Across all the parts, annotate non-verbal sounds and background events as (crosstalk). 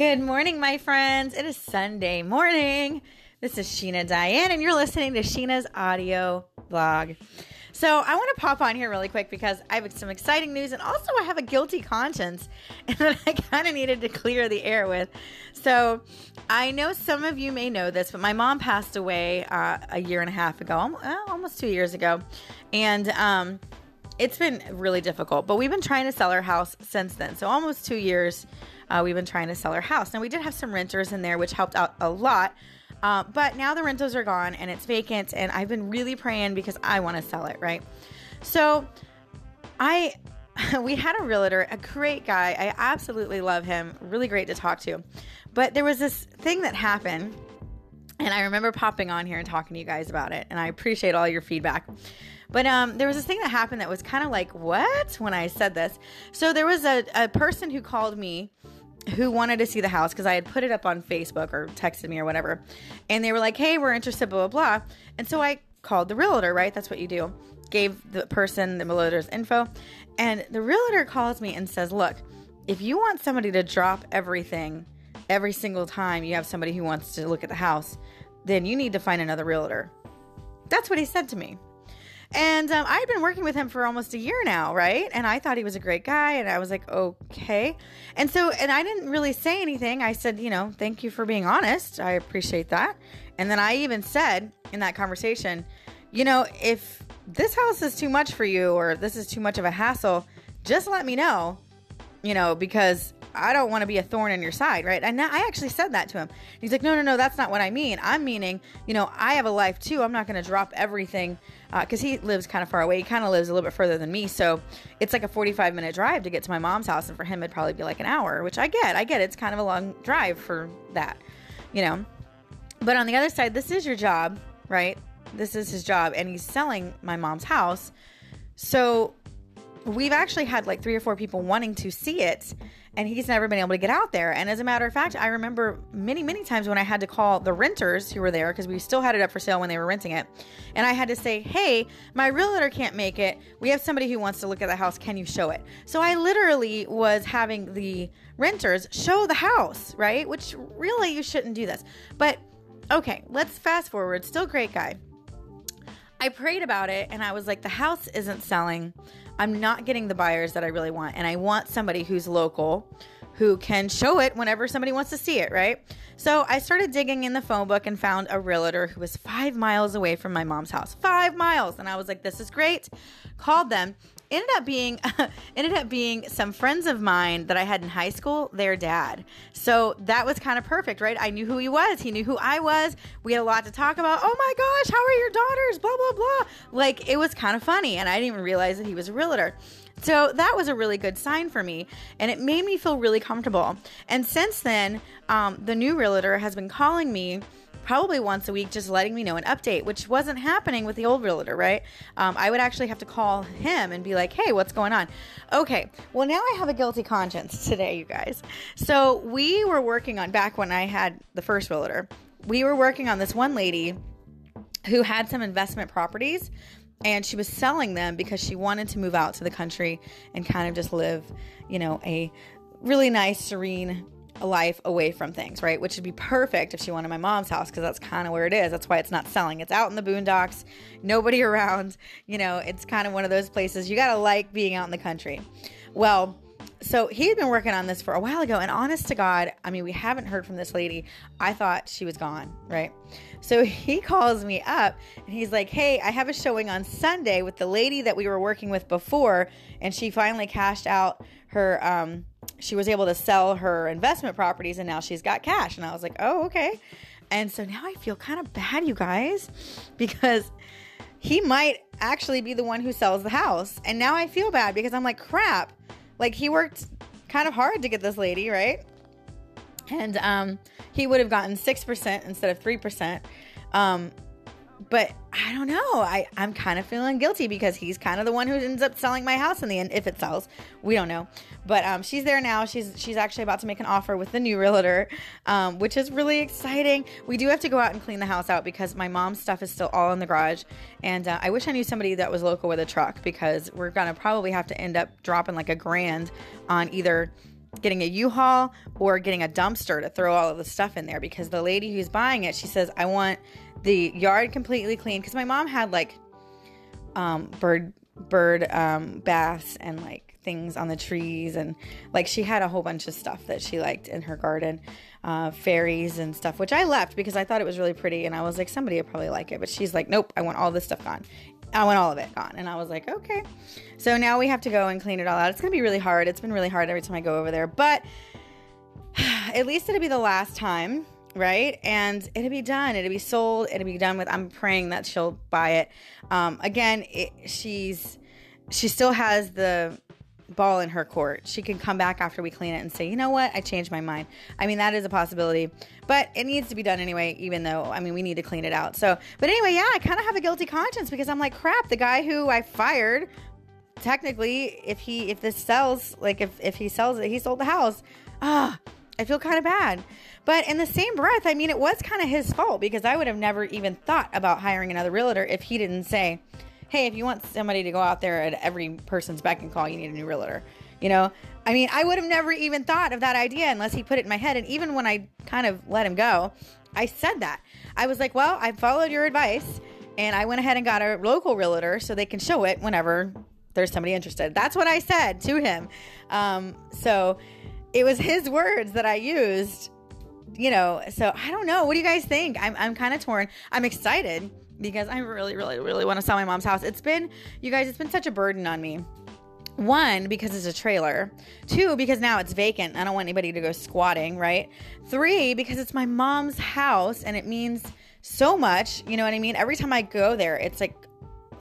Good morning, my friends. It is Sunday morning. This is Sheena Diane, and you're listening to Sheena's audio blog. So, I want to pop on here really quick because I have some exciting news, and also I have a guilty conscience (laughs) that I kind of needed to clear the air with. So, I know some of you may know this, but my mom passed away uh, a year and a half ago, almost two years ago, and um, it's been really difficult. But we've been trying to sell our house since then, so almost two years uh, we've been trying to sell our house. Now, we did have some renters in there, which helped out a lot. Uh, but now the rentals are gone and it's vacant, and I've been really praying because I want to sell it, right? So, I (laughs) we had a realtor, a great guy. I absolutely love him. Really great to talk to. But there was this thing that happened, and I remember popping on here and talking to you guys about it. And I appreciate all your feedback. But um, there was this thing that happened that was kind of like, what? When I said this. So there was a, a person who called me who wanted to see the house because I had put it up on Facebook or texted me or whatever. And they were like, hey, we're interested, blah, blah, blah. And so I called the realtor, right? That's what you do. Gave the person the realtor's info. And the realtor calls me and says, look, if you want somebody to drop everything every single time you have somebody who wants to look at the house, then you need to find another realtor. That's what he said to me. And um, I had been working with him for almost a year now, right? And I thought he was a great guy. And I was like, okay. And so, and I didn't really say anything. I said, you know, thank you for being honest. I appreciate that. And then I even said in that conversation, you know, if this house is too much for you or this is too much of a hassle, just let me know, you know, because I don't want to be a thorn in your side, right? And I actually said that to him. He's like, no, no, no, that's not what I mean. I'm meaning, you know, I have a life too. I'm not going to drop everything because uh, he lives kind of far away. He kind of lives a little bit further than me. So it's like a 45 minute drive to get to my mom's house. And for him, it'd probably be like an hour, which I get. I get it. it's kind of a long drive for that, you know. But on the other side, this is your job, right? This is his job. And he's selling my mom's house. So we've actually had like three or four people wanting to see it and he's never been able to get out there. And as a matter of fact, I remember many, many times when I had to call the renters who were there because we still had it up for sale when they were renting it. And I had to say, hey, my realtor can't make it. We have somebody who wants to look at the house. Can you show it? So I literally was having the renters show the house, right? Which really you shouldn't do this. But okay, let's fast forward. Still great guy. I prayed about it and I was like, the house isn't selling. I'm not getting the buyers that I really want. And I want somebody who's local who can show it whenever somebody wants to see it, right? So I started digging in the phone book and found a realtor who was five miles away from my mom's house. Five miles. And I was like, this is great. Called them ended up being (laughs) ended up being some friends of mine that I had in high school, their dad. So that was kind of perfect, right? I knew who he was. He knew who I was. We had a lot to talk about. Oh my gosh, how are your daughters? Blah blah blah. Like it was kind of funny, and I didn't even realize that he was a realtor. So that was a really good sign for me, and it made me feel really comfortable. And since then, um, the new realtor has been calling me probably once a week, just letting me know an update, which wasn't happening with the old realtor, right? Um, I would actually have to call him and be like, hey, what's going on? Okay, well, now I have a guilty conscience (laughs) today, you guys. So we were working on, back when I had the first realtor, we were working on this one lady who had some investment properties and she was selling them because she wanted to move out to the country and kind of just live, you know, a really nice, serene a life away from things, right? Which would be perfect if she wanted my mom's house because that's kind of where it is. That's why it's not selling. It's out in the boondocks, nobody (laughs) around. You know, it's kind of one of those places you got to like being out in the country. Well, so he had been working on this for a while ago, and honest to God, I mean, we haven't heard from this lady. I thought she was gone, right? So he (laughs) calls me up and he's like, Hey, I have a showing on Sunday with the lady that we were working with before, and she finally cashed out her um, she was able to sell her investment properties and now she's got cash. And I was like, oh, okay. And so now I feel kind of bad, you guys, because he might actually be the one who sells the house. And now I feel bad because I'm like, crap. Like he worked kind of hard to get this lady, right? And um, he would have gotten 6% instead of 3%. Um, but I don't know. I, I'm kind of feeling guilty because he's kind of the one who ends up selling my house in the end, if it sells. We don't know. But um, she's there now. She's she's actually about to make an offer with the new realtor, um, which is really exciting. We do have to go out and clean the house out because my mom's stuff is still all in the garage. And uh, I wish I knew somebody that was local with a truck because we're gonna probably have to end up dropping like a grand on either getting a U-Haul or getting a dumpster to throw all of the stuff in there because the lady who's buying it, she says, I want the yard completely clean. Because my mom had like um, bird bird um, baths and like things on the trees and like she had a whole bunch of stuff that she liked in her garden uh, fairies and stuff which i left because i thought it was really pretty and i was like somebody would probably like it. But she's like nope i want all this stuff gone. I want all of it gone. And i was like okay. So now we have to go and clean it all out. It's gonna be really hard. It's been really hard every time i go over there. But (sighs) at least it'll be the last time right? And it'll be done. It'll be sold. It'll be done with i'm praying that she'll buy it. Um, again it, she's she still has the ball in her court. She can come back after we clean it and say you know what? I changed my mind. I mean that is a possibility but it needs to be done anyway even though i mean we need to clean it out. So but anyway yeah i kind of have a guilty conscience because i'm like crap the guy who i fired technically if he if this sells like if if he sells it he sold the house. Ah i feel kind of bad but in the same breath, I mean, it was kind of his fault because I would have never even thought about hiring another realtor if he didn't say, hey, if you want somebody to go out there at every person's beck and call, you need a new realtor. You know, I mean, I would have never even thought of that idea unless he put it in my head. And even when I kind of let him go, I said that. I was like, well, I followed your advice and I went ahead and got a local realtor so they can show it whenever there's somebody interested. That's what I said to him. Um, so it was his words that I used you know, so I don't know. What do you guys think? I'm, I'm kind of torn. I'm excited because I really, really, really want to sell my mom's house. It's been, you guys, it's been such a burden on me. One, because it's a trailer. Two, because now it's vacant. I don't want anybody to go squatting, right? Three, because it's my mom's house and it means so much. You know what I mean? Every time I go there, it's like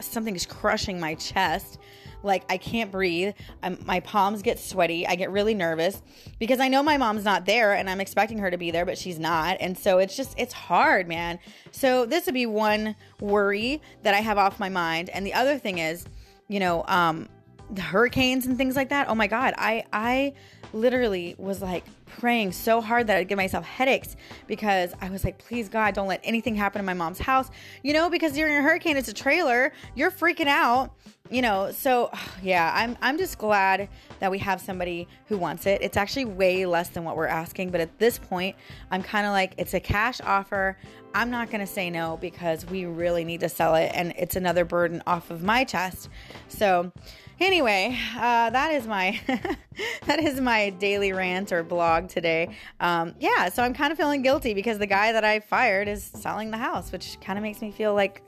something's crushing my chest. Like I can't breathe. I'm, my palms get sweaty. I get really nervous because I know my mom's not there and I'm expecting her to be there, but she's not. And so it's just, it's hard, man. So this would be one worry that I have off my mind. And the other thing is, you know, um, the hurricanes and things like that. Oh my God. I, I literally was like praying so hard that I'd give myself headaches because I was like, please God, don't let anything happen in my mom's house. You know, because during a hurricane, it's a trailer, you're freaking out you know, so (sighs) yeah, I'm I'm just glad that we have somebody who wants it. It's actually way less than what we're asking, but at this point, I'm kind of like it's a cash offer. I'm not going to say no because we really need to sell it and it's another burden off of my chest. So, anyway, uh, that is my (laughs) that is my daily rant or blog today. Um, yeah, so I'm kind of feeling guilty because the guy that I fired is selling the house, which kind of makes me feel like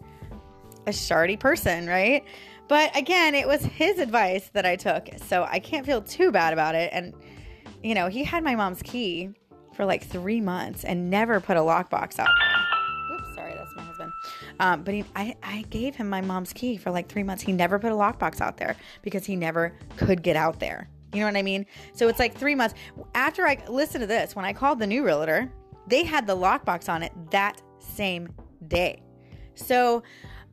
a shardy person, right? But again, it was his advice that I took. So I can't feel too bad about it. And, you know, he had my mom's key for like three months and never put a lockbox out. Um, but he, I, I gave him my mom's key for like three months. He never put a lockbox out there because he never could get out there. You know what I mean? So it's like three months. After I listen to this, when I called the new realtor, they had the lockbox on it that same day. So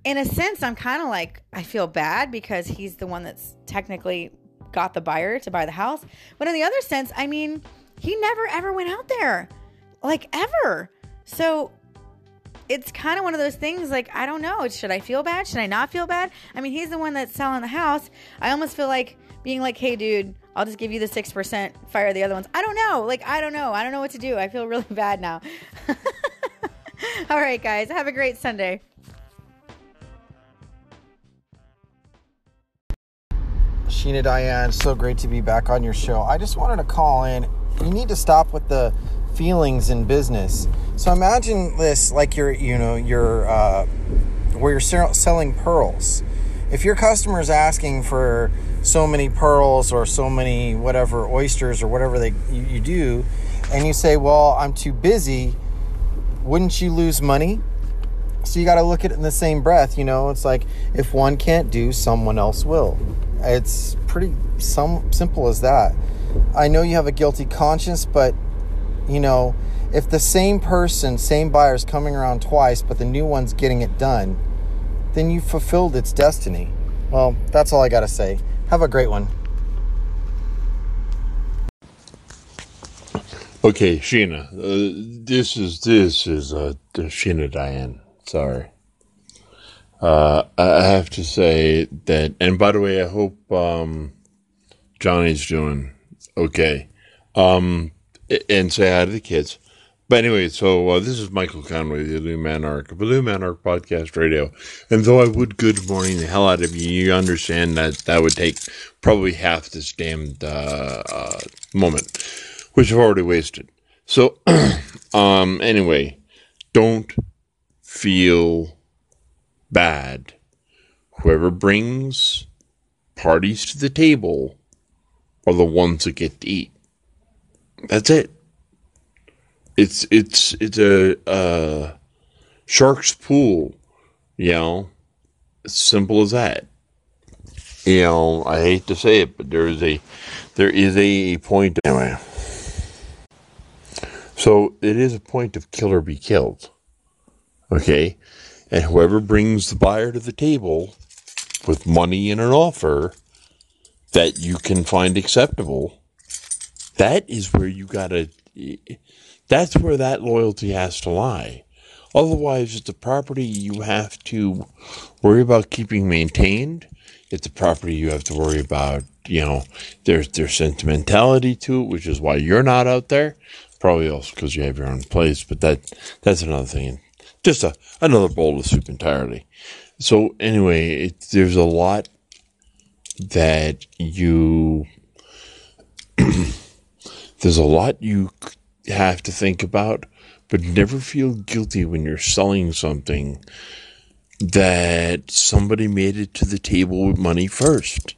in a sense, I'm kind of like, I feel bad because he's the one that's technically got the buyer to buy the house. But in the other sense, I mean, he never ever went out there, like ever. So it's kind of one of those things like, I don't know. Should I feel bad? Should I not feel bad? I mean, he's the one that's selling the house. I almost feel like being like, hey, dude, I'll just give you the 6%, fire the other ones. I don't know. Like, I don't know. I don't know what to do. I feel really (laughs) bad now. (laughs) All right, guys. Have a great Sunday. Sheena Diane, so great to be back on your show. I just wanted to call in. You need to stop with the feelings in business. So imagine this like you're, you know, you're uh, where you're selling pearls. If your customer is asking for so many pearls or so many whatever oysters or whatever they you, you do, and you say, "Well, I'm too busy," wouldn't you lose money? So you got to look at it in the same breath. You know, it's like if one can't do, someone else will. It's pretty some simple as that. I know you have a guilty conscience, but you know, if the same person, same buyer is coming around twice, but the new one's getting it done, then you fulfilled its destiny. Well, that's all I got to say. Have a great one. Okay, Sheena. Uh, this is this is uh, Sheena Diane. Sorry. Uh, I have to say that, and by the way, I hope um, Johnny's doing okay. Um, and say hi to the kids. But anyway, so uh, this is Michael Conway, the Illuminarch, of Illuminarch Podcast Radio. And though I would good morning the hell out of you, you understand that that would take probably half this damned uh, uh, moment, which I've already wasted. So, (clears throat) um, anyway, don't feel bad. Whoever brings parties to the table are the ones that get to eat. That's it. It's it's it's a uh, shark's pool, you know. It's simple as that. You know, I hate to say it, but there is a there is a point anyway. So it is a point of kill or be killed. Okay? And whoever brings the buyer to the table with money and an offer that you can find acceptable, that is where you gotta, that's where that loyalty has to lie. Otherwise, it's a property you have to worry about keeping maintained. It's a property you have to worry about, you know, there's, there's sentimentality to it, which is why you're not out there. Probably also because you have your own place, but that, that's another thing. Just a, another bowl of soup entirely. So anyway, it, there's a lot that you (clears throat) there's a lot you have to think about, but never feel guilty when you're selling something that somebody made it to the table with money first.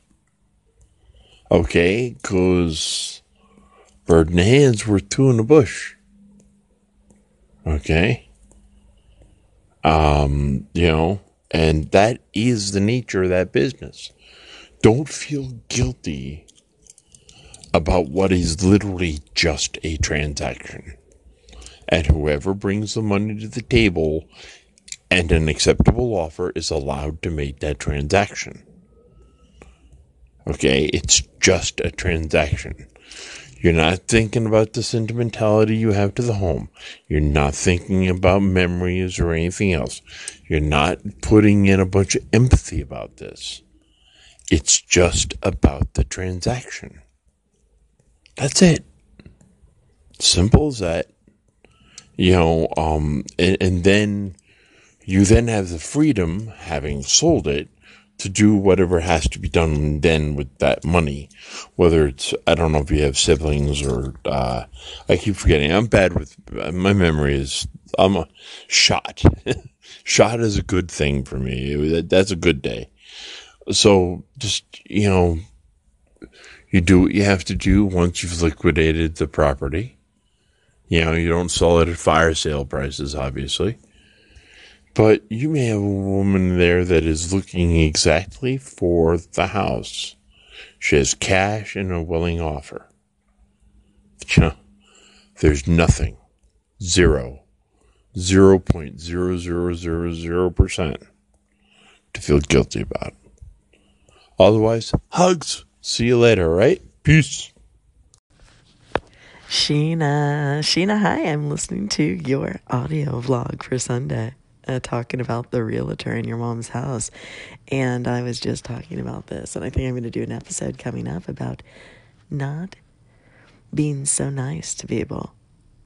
Okay, because bird in the hand's worth two in the bush. Okay. Um, you know, and that is the nature of that business. Don't feel guilty about what is literally just a transaction. And whoever brings the money to the table and an acceptable offer is allowed to make that transaction. Okay, it's just a transaction. You're not thinking about the sentimentality you have to the home. You're not thinking about memories or anything else. You're not putting in a bunch of empathy about this. It's just about the transaction. That's it. Simple as that. You know, um, and, and then you then have the freedom, having sold it, to do whatever has to be done then with that money. Whether it's, I don't know if you have siblings or, uh, I keep forgetting. I'm bad with, my memory is, I'm a shot. (laughs) shot is a good thing for me. That's a good day. So just, you know, you do what you have to do once you've liquidated the property. You know, you don't sell it at fire sale prices, obviously. But you may have a woman there that is looking exactly for the house. She has cash and a willing offer. There's nothing, zero, 0.0000% to feel guilty about. Otherwise, hugs. See you later, right? Peace. Sheena, Sheena, hi. I'm listening to your audio vlog for Sunday, uh, talking about the realtor in your mom's house. And I was just talking about this, and I think I'm going to do an episode coming up about not being so nice to people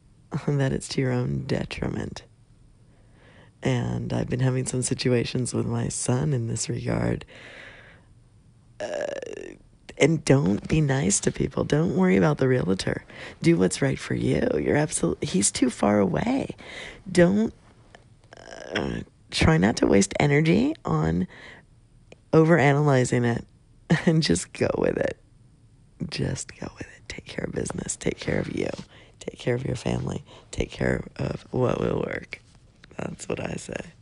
(laughs) that it's to your own detriment. And I've been having some situations with my son in this regard uh, and don't be nice to people. Don't worry about the realtor. Do what's right for you. You're absolutely, he's too far away. Don't uh, try not to waste energy on over analyzing it (laughs) and just go with it. Just go with it. Take care of business. Take care of you. Take care of your family. Take care of what will work. That's what I say.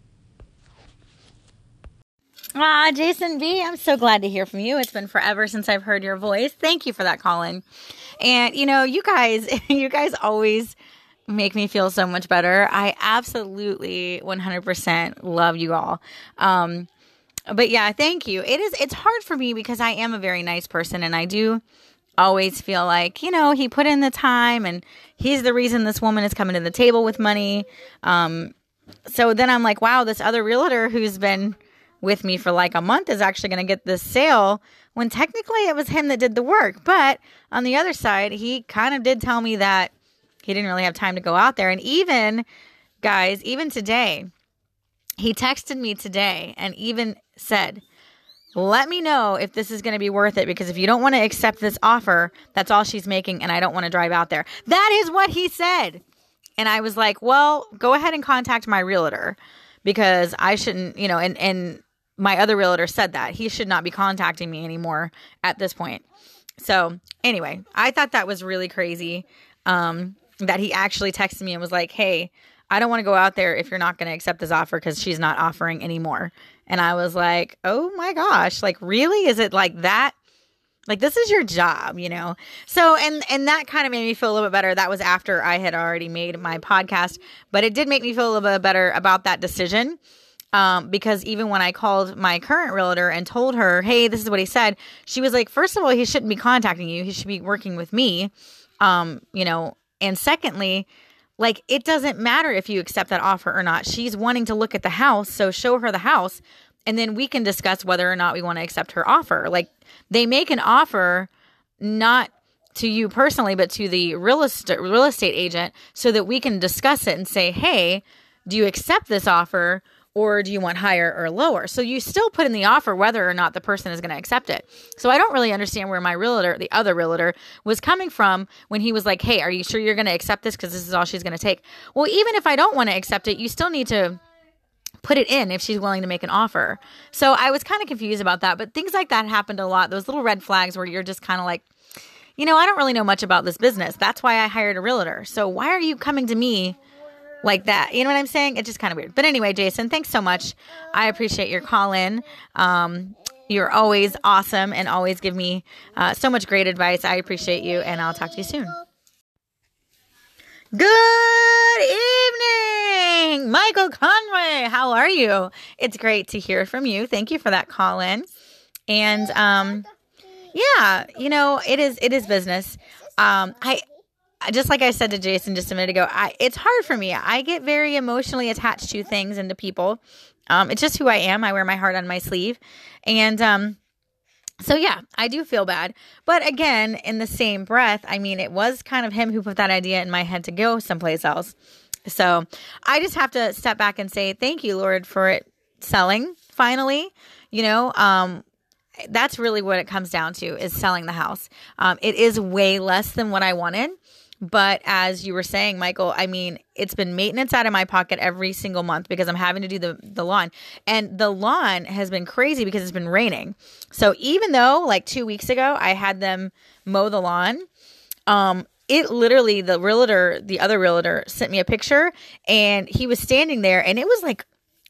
Ah, Jason B, I'm so glad to hear from you. It's been forever since I've heard your voice. Thank you for that, Colin. And you know, you guys, (laughs) you guys always make me feel so much better. I absolutely 100% love you all. Um, but yeah, thank you. It is, it's hard for me because I am a very nice person and I do always feel like, you know, he put in the time and he's the reason this woman is coming to the table with money. Um, so then I'm like, wow, this other realtor who's been with me for like a month is actually going to get this sale when technically it was him that did the work. But on the other side, he kind of did tell me that he didn't really have time to go out there. And even, guys, even today, he texted me today and even said, let me know if this is going to be worth it because if you don't want to accept this offer, that's all she's making and I don't want to drive out there. That is what he said. And I was like, well, go ahead and contact my realtor because I shouldn't, you know, and, and my other realtor said that he should not be contacting me anymore at this point. So anyway, I thought that was really crazy. Um, that he actually texted me and was like, Hey, I don't want to go out there if you're not going to accept this offer because she's not offering anymore. And I was like, Oh my gosh, like really? Is it like that? Like this is your job, you know? So and and that kind of made me feel a little bit better. That was after I had already made my podcast, but it did make me feel a little bit better about that decision. Um, because even when I called my current realtor and told her, hey, this is what he said, she was like, first of all, he shouldn't be contacting you. He should be working with me. Um, you know, and secondly, like it doesn't matter if you accept that offer or not. She's wanting to look at the house, so show her the house and then we can discuss whether or not we want to accept her offer. Like they make an offer not to you personally, but to the real estate real estate agent so that we can discuss it and say, "Hey, do you accept this offer?" Or do you want higher or lower? So you still put in the offer whether or not the person is going to accept it. So I don't really understand where my realtor, the other realtor, was coming from when he was like, Hey, are you sure you're going to accept this? Because this is all she's going to take. Well, even if I don't want to accept it, you still need to put it in if she's willing to make an offer. So I was kind of confused about that, but things like that happened a lot. Those little red flags where you're just kind of like, you know, I don't really know much about this business. That's why I hired a realtor. So why are you coming to me like that? You know what I'm saying? It's just kind of weird. But anyway, Jason, thanks so much. I appreciate your call in. Um, you're always awesome and always give me uh, so much great advice. I appreciate you, and I'll talk to you soon. Good evening, Michael Conway. How are you? It's great to hear from you. Thank you for that call in. And um yeah, you know, it is it is business. Um I just like I said to Jason just a minute ago, I it's hard for me. I get very emotionally attached to things and to people. Um it's just who I am. I wear my heart on my sleeve. And um so yeah, I do feel bad. But again, in the same breath, I mean, it was kind of him who put that idea in my head to go someplace else. So I just have to step back and say, thank you, Lord, for it selling finally. You know, um, that's really what it comes down to is selling the house. Um, it is way less than what I wanted. But as you were saying, Michael, I mean, it's been maintenance out of my pocket every single month because I'm having to do the, the lawn. And the lawn has been crazy because it's been raining. So even though like two weeks ago I had them mow the lawn, um, it literally the realtor, the other realtor sent me a picture and he was standing there and it was like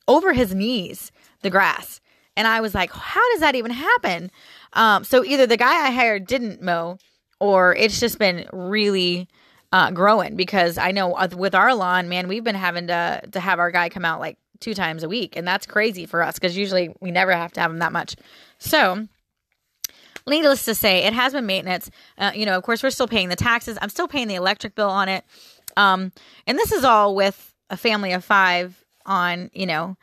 over his knees, the grass. And I was like, how does that even happen? Um, so either the guy I hired didn't mow or it's just been really uh, growing because I know with our lawn, man, we've been having to to have our guy come out like two times a week, and that's crazy for us because usually we never have to have him that much. So, needless to say, it has been maintenance. Uh, you know, of course, we're still paying the taxes. I'm still paying the electric bill on it, um, and this is all with a family of five on you know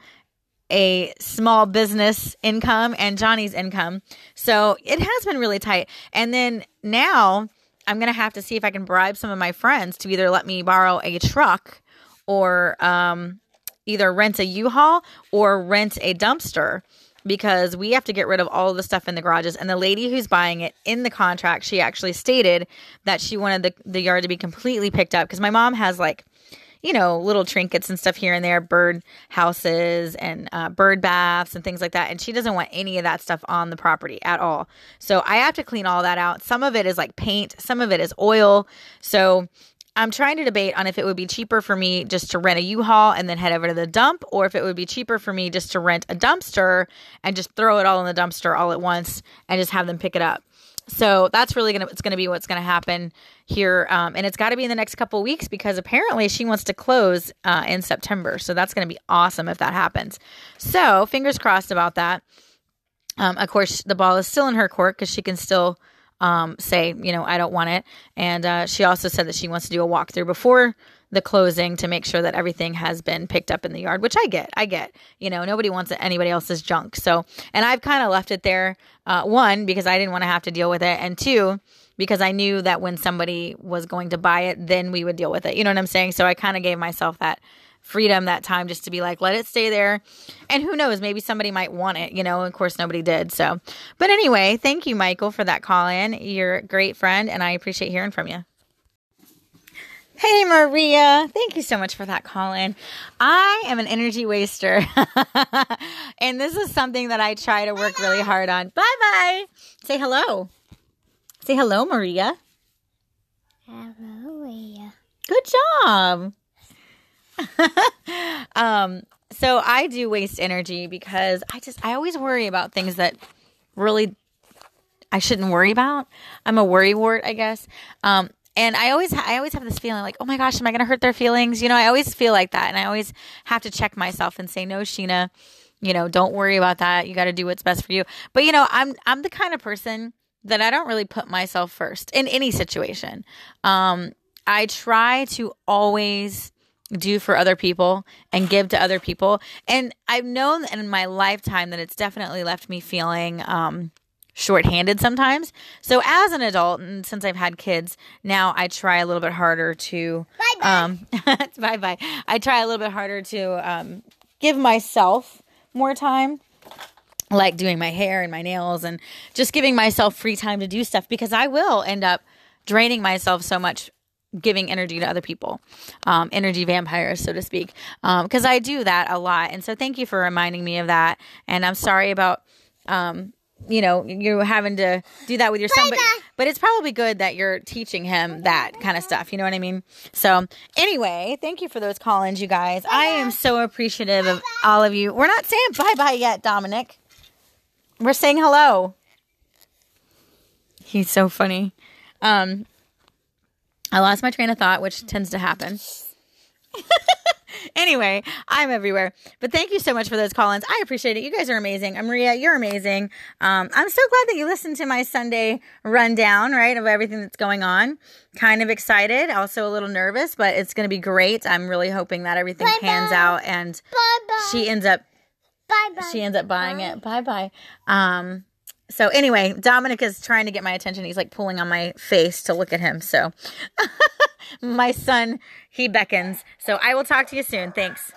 a small business income and Johnny's income. So it has been really tight. And then now I'm to have to see if I can bribe some of my friends to either let me borrow a truck or um, either rent a U-Haul or rent a dumpster because we have to get rid of all of the stuff in the garages. And the lady who's buying it in the contract, she actually stated that she wanted the, the yard to be completely picked up because my mom has like you know, little trinkets and stuff here and there, bird houses and uh, bird baths and things like that. And she doesn't want any of that stuff on the property at all. So I have to clean all that out. Some of it is like paint, some of it is oil. So I'm trying to debate on if it would be cheaper for me just to rent a U-Haul and then head over to the dump, or if it would be cheaper for me just to rent a dumpster and just throw it all in the dumpster all at once and just have them pick it up. So that's really gonna it's gonna be what's gonna happen here, um, and it's got to be in the next couple weeks because apparently she wants to close uh, in September. So that's gonna be awesome if that happens. So fingers crossed about that. Um, of course, the ball is still in her court because she can still um, say, you know, I don't want it. And uh, she also said that she wants to do a walkthrough before the closing to make sure that everything has been picked up in the yard, which I get. I get. You know, nobody wants anybody else's junk. So, and I've kind of left it there. Uh, one because I didn't want to have to deal with it, and two because I knew that when somebody was going to buy it, then we would deal with it. You know what I'm saying? So I kind of gave myself that freedom that time just to be like, let it stay there. And who knows, maybe somebody might want it, you know, of course nobody did. So, but anyway, thank you, Michael, for that call in. You're a great friend and I appreciate hearing from you. Hey, Maria. Thank you so much for that call in. I am an energy waster. (laughs) and this is something that I try to work really hard on. Bye bye. Say hello. Say hello, Maria. Hello, Maria. Good job. (laughs) um, so I do waste energy because I just I always worry about things that really I shouldn't worry about. I'm a worry wart, I guess. Um, and I always I always have this feeling like, oh my gosh, am I going to hurt their feelings? You know, I always feel like that, and I always have to check myself and say, no, Sheena, you know, don't worry about that. You got to do what's best for you. But you know, I'm I'm the kind of person that I don't really put myself first in any situation. Um, I try to always do for other people and give to other people. And I've known in my lifetime that it's definitely left me feeling um, shorthanded sometimes. So as an adult, and since I've had kids, now I try a little bit harder to Bye bye. um, (laughs) bye bye. I try a little bit harder to um, give myself more time, like doing my hair and my nails, and just giving myself free time to do stuff because I will end up draining myself so much giving energy to other people, um, energy vampires, so to speak, because I do that a lot. And so thank you for reminding me of that. And I'm sorry about. Um, you know, you're having to do that with your son, but, but it's probably good that you're teaching him that kind of stuff. You know what I mean? So, anyway, thank you for those call ins, you guys. I am so appreciative of all of you. We're not saying bye bye yet, Dominic. We're saying hello. He's so funny. Um, I lost my train of thought, which tends to happen. (laughs) anyway, I'm everywhere. But thank you so much for those call ins. I appreciate it. You guys are amazing. Uh, Maria, you're amazing. Um, I'm so glad that you listened to my Sunday rundown, right, of everything that's going on. Kind of excited, also a little nervous, but it's going to be great. I'm really hoping that everything Bye-bye. pans out and Bye bye. she ends up bye bye. she ends up buying it. Bye bye. Um, so anyway, Dominic is trying to get my attention. He's like pulling on my face to look at him. So (laughs) my son, he beckons. So I will talk to you soon. Thanks.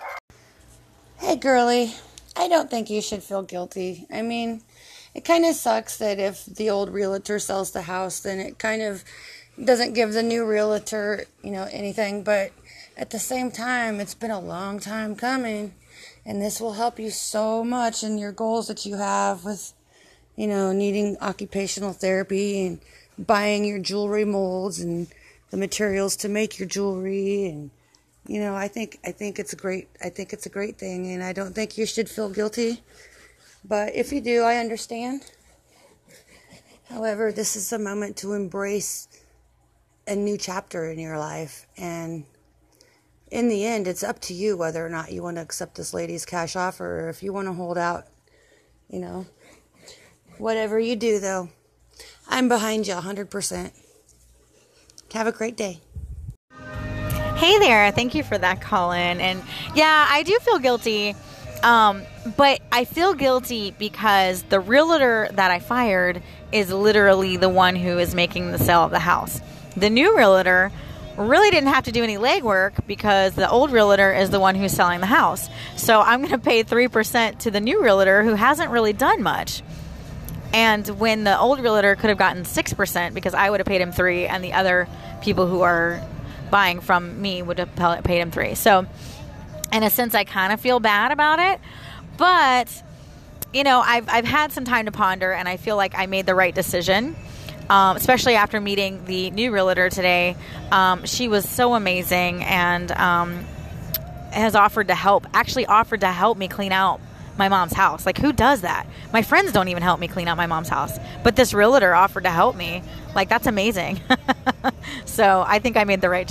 Hey, girly. I don't think you should feel guilty. I mean, it kind of sucks that if the old realtor sells the house, then it kind of doesn't give the new realtor, you know, anything. But at the same time, it's been a long time coming, and this will help you so much in your goals that you have with, you know, needing occupational therapy and buying your jewelry molds and the materials to make your jewelry and you know i think i think it's a great i think it's a great thing and i don't think you should feel guilty. But if you do i understand. However this is a moment to embrace a new chapter in your life and in the end it's up to you whether or not you want to accept this lady's cash offer or if you want to hold out you know whatever you do though i'm behind you 100% have a great day Hey there. Thank you for that call in. And yeah, I do feel guilty. Um, but I feel guilty because the realtor that I fired is literally the one who is making the sale of the house. The new realtor really didn't have to do any legwork because the old realtor is the one who's selling the house. So I'm going to pay 3% to the new realtor who hasn't really done much. And when the old realtor could have gotten 6% because I would have paid him 3 and the other people who are buying from me would have paid him 3. So in a sense I kind of feel bad about it, but you know, I've I've had some time to ponder and I feel like I made the right decision. Um, especially after meeting the new realtor today, um, she was so amazing and um, has offered to help. Actually, offered to help me clean out my mom's house. Like, who does that? My friends don't even help me clean out my mom's house, but this realtor offered to help me. Like, that's amazing. (laughs) so I think I made the right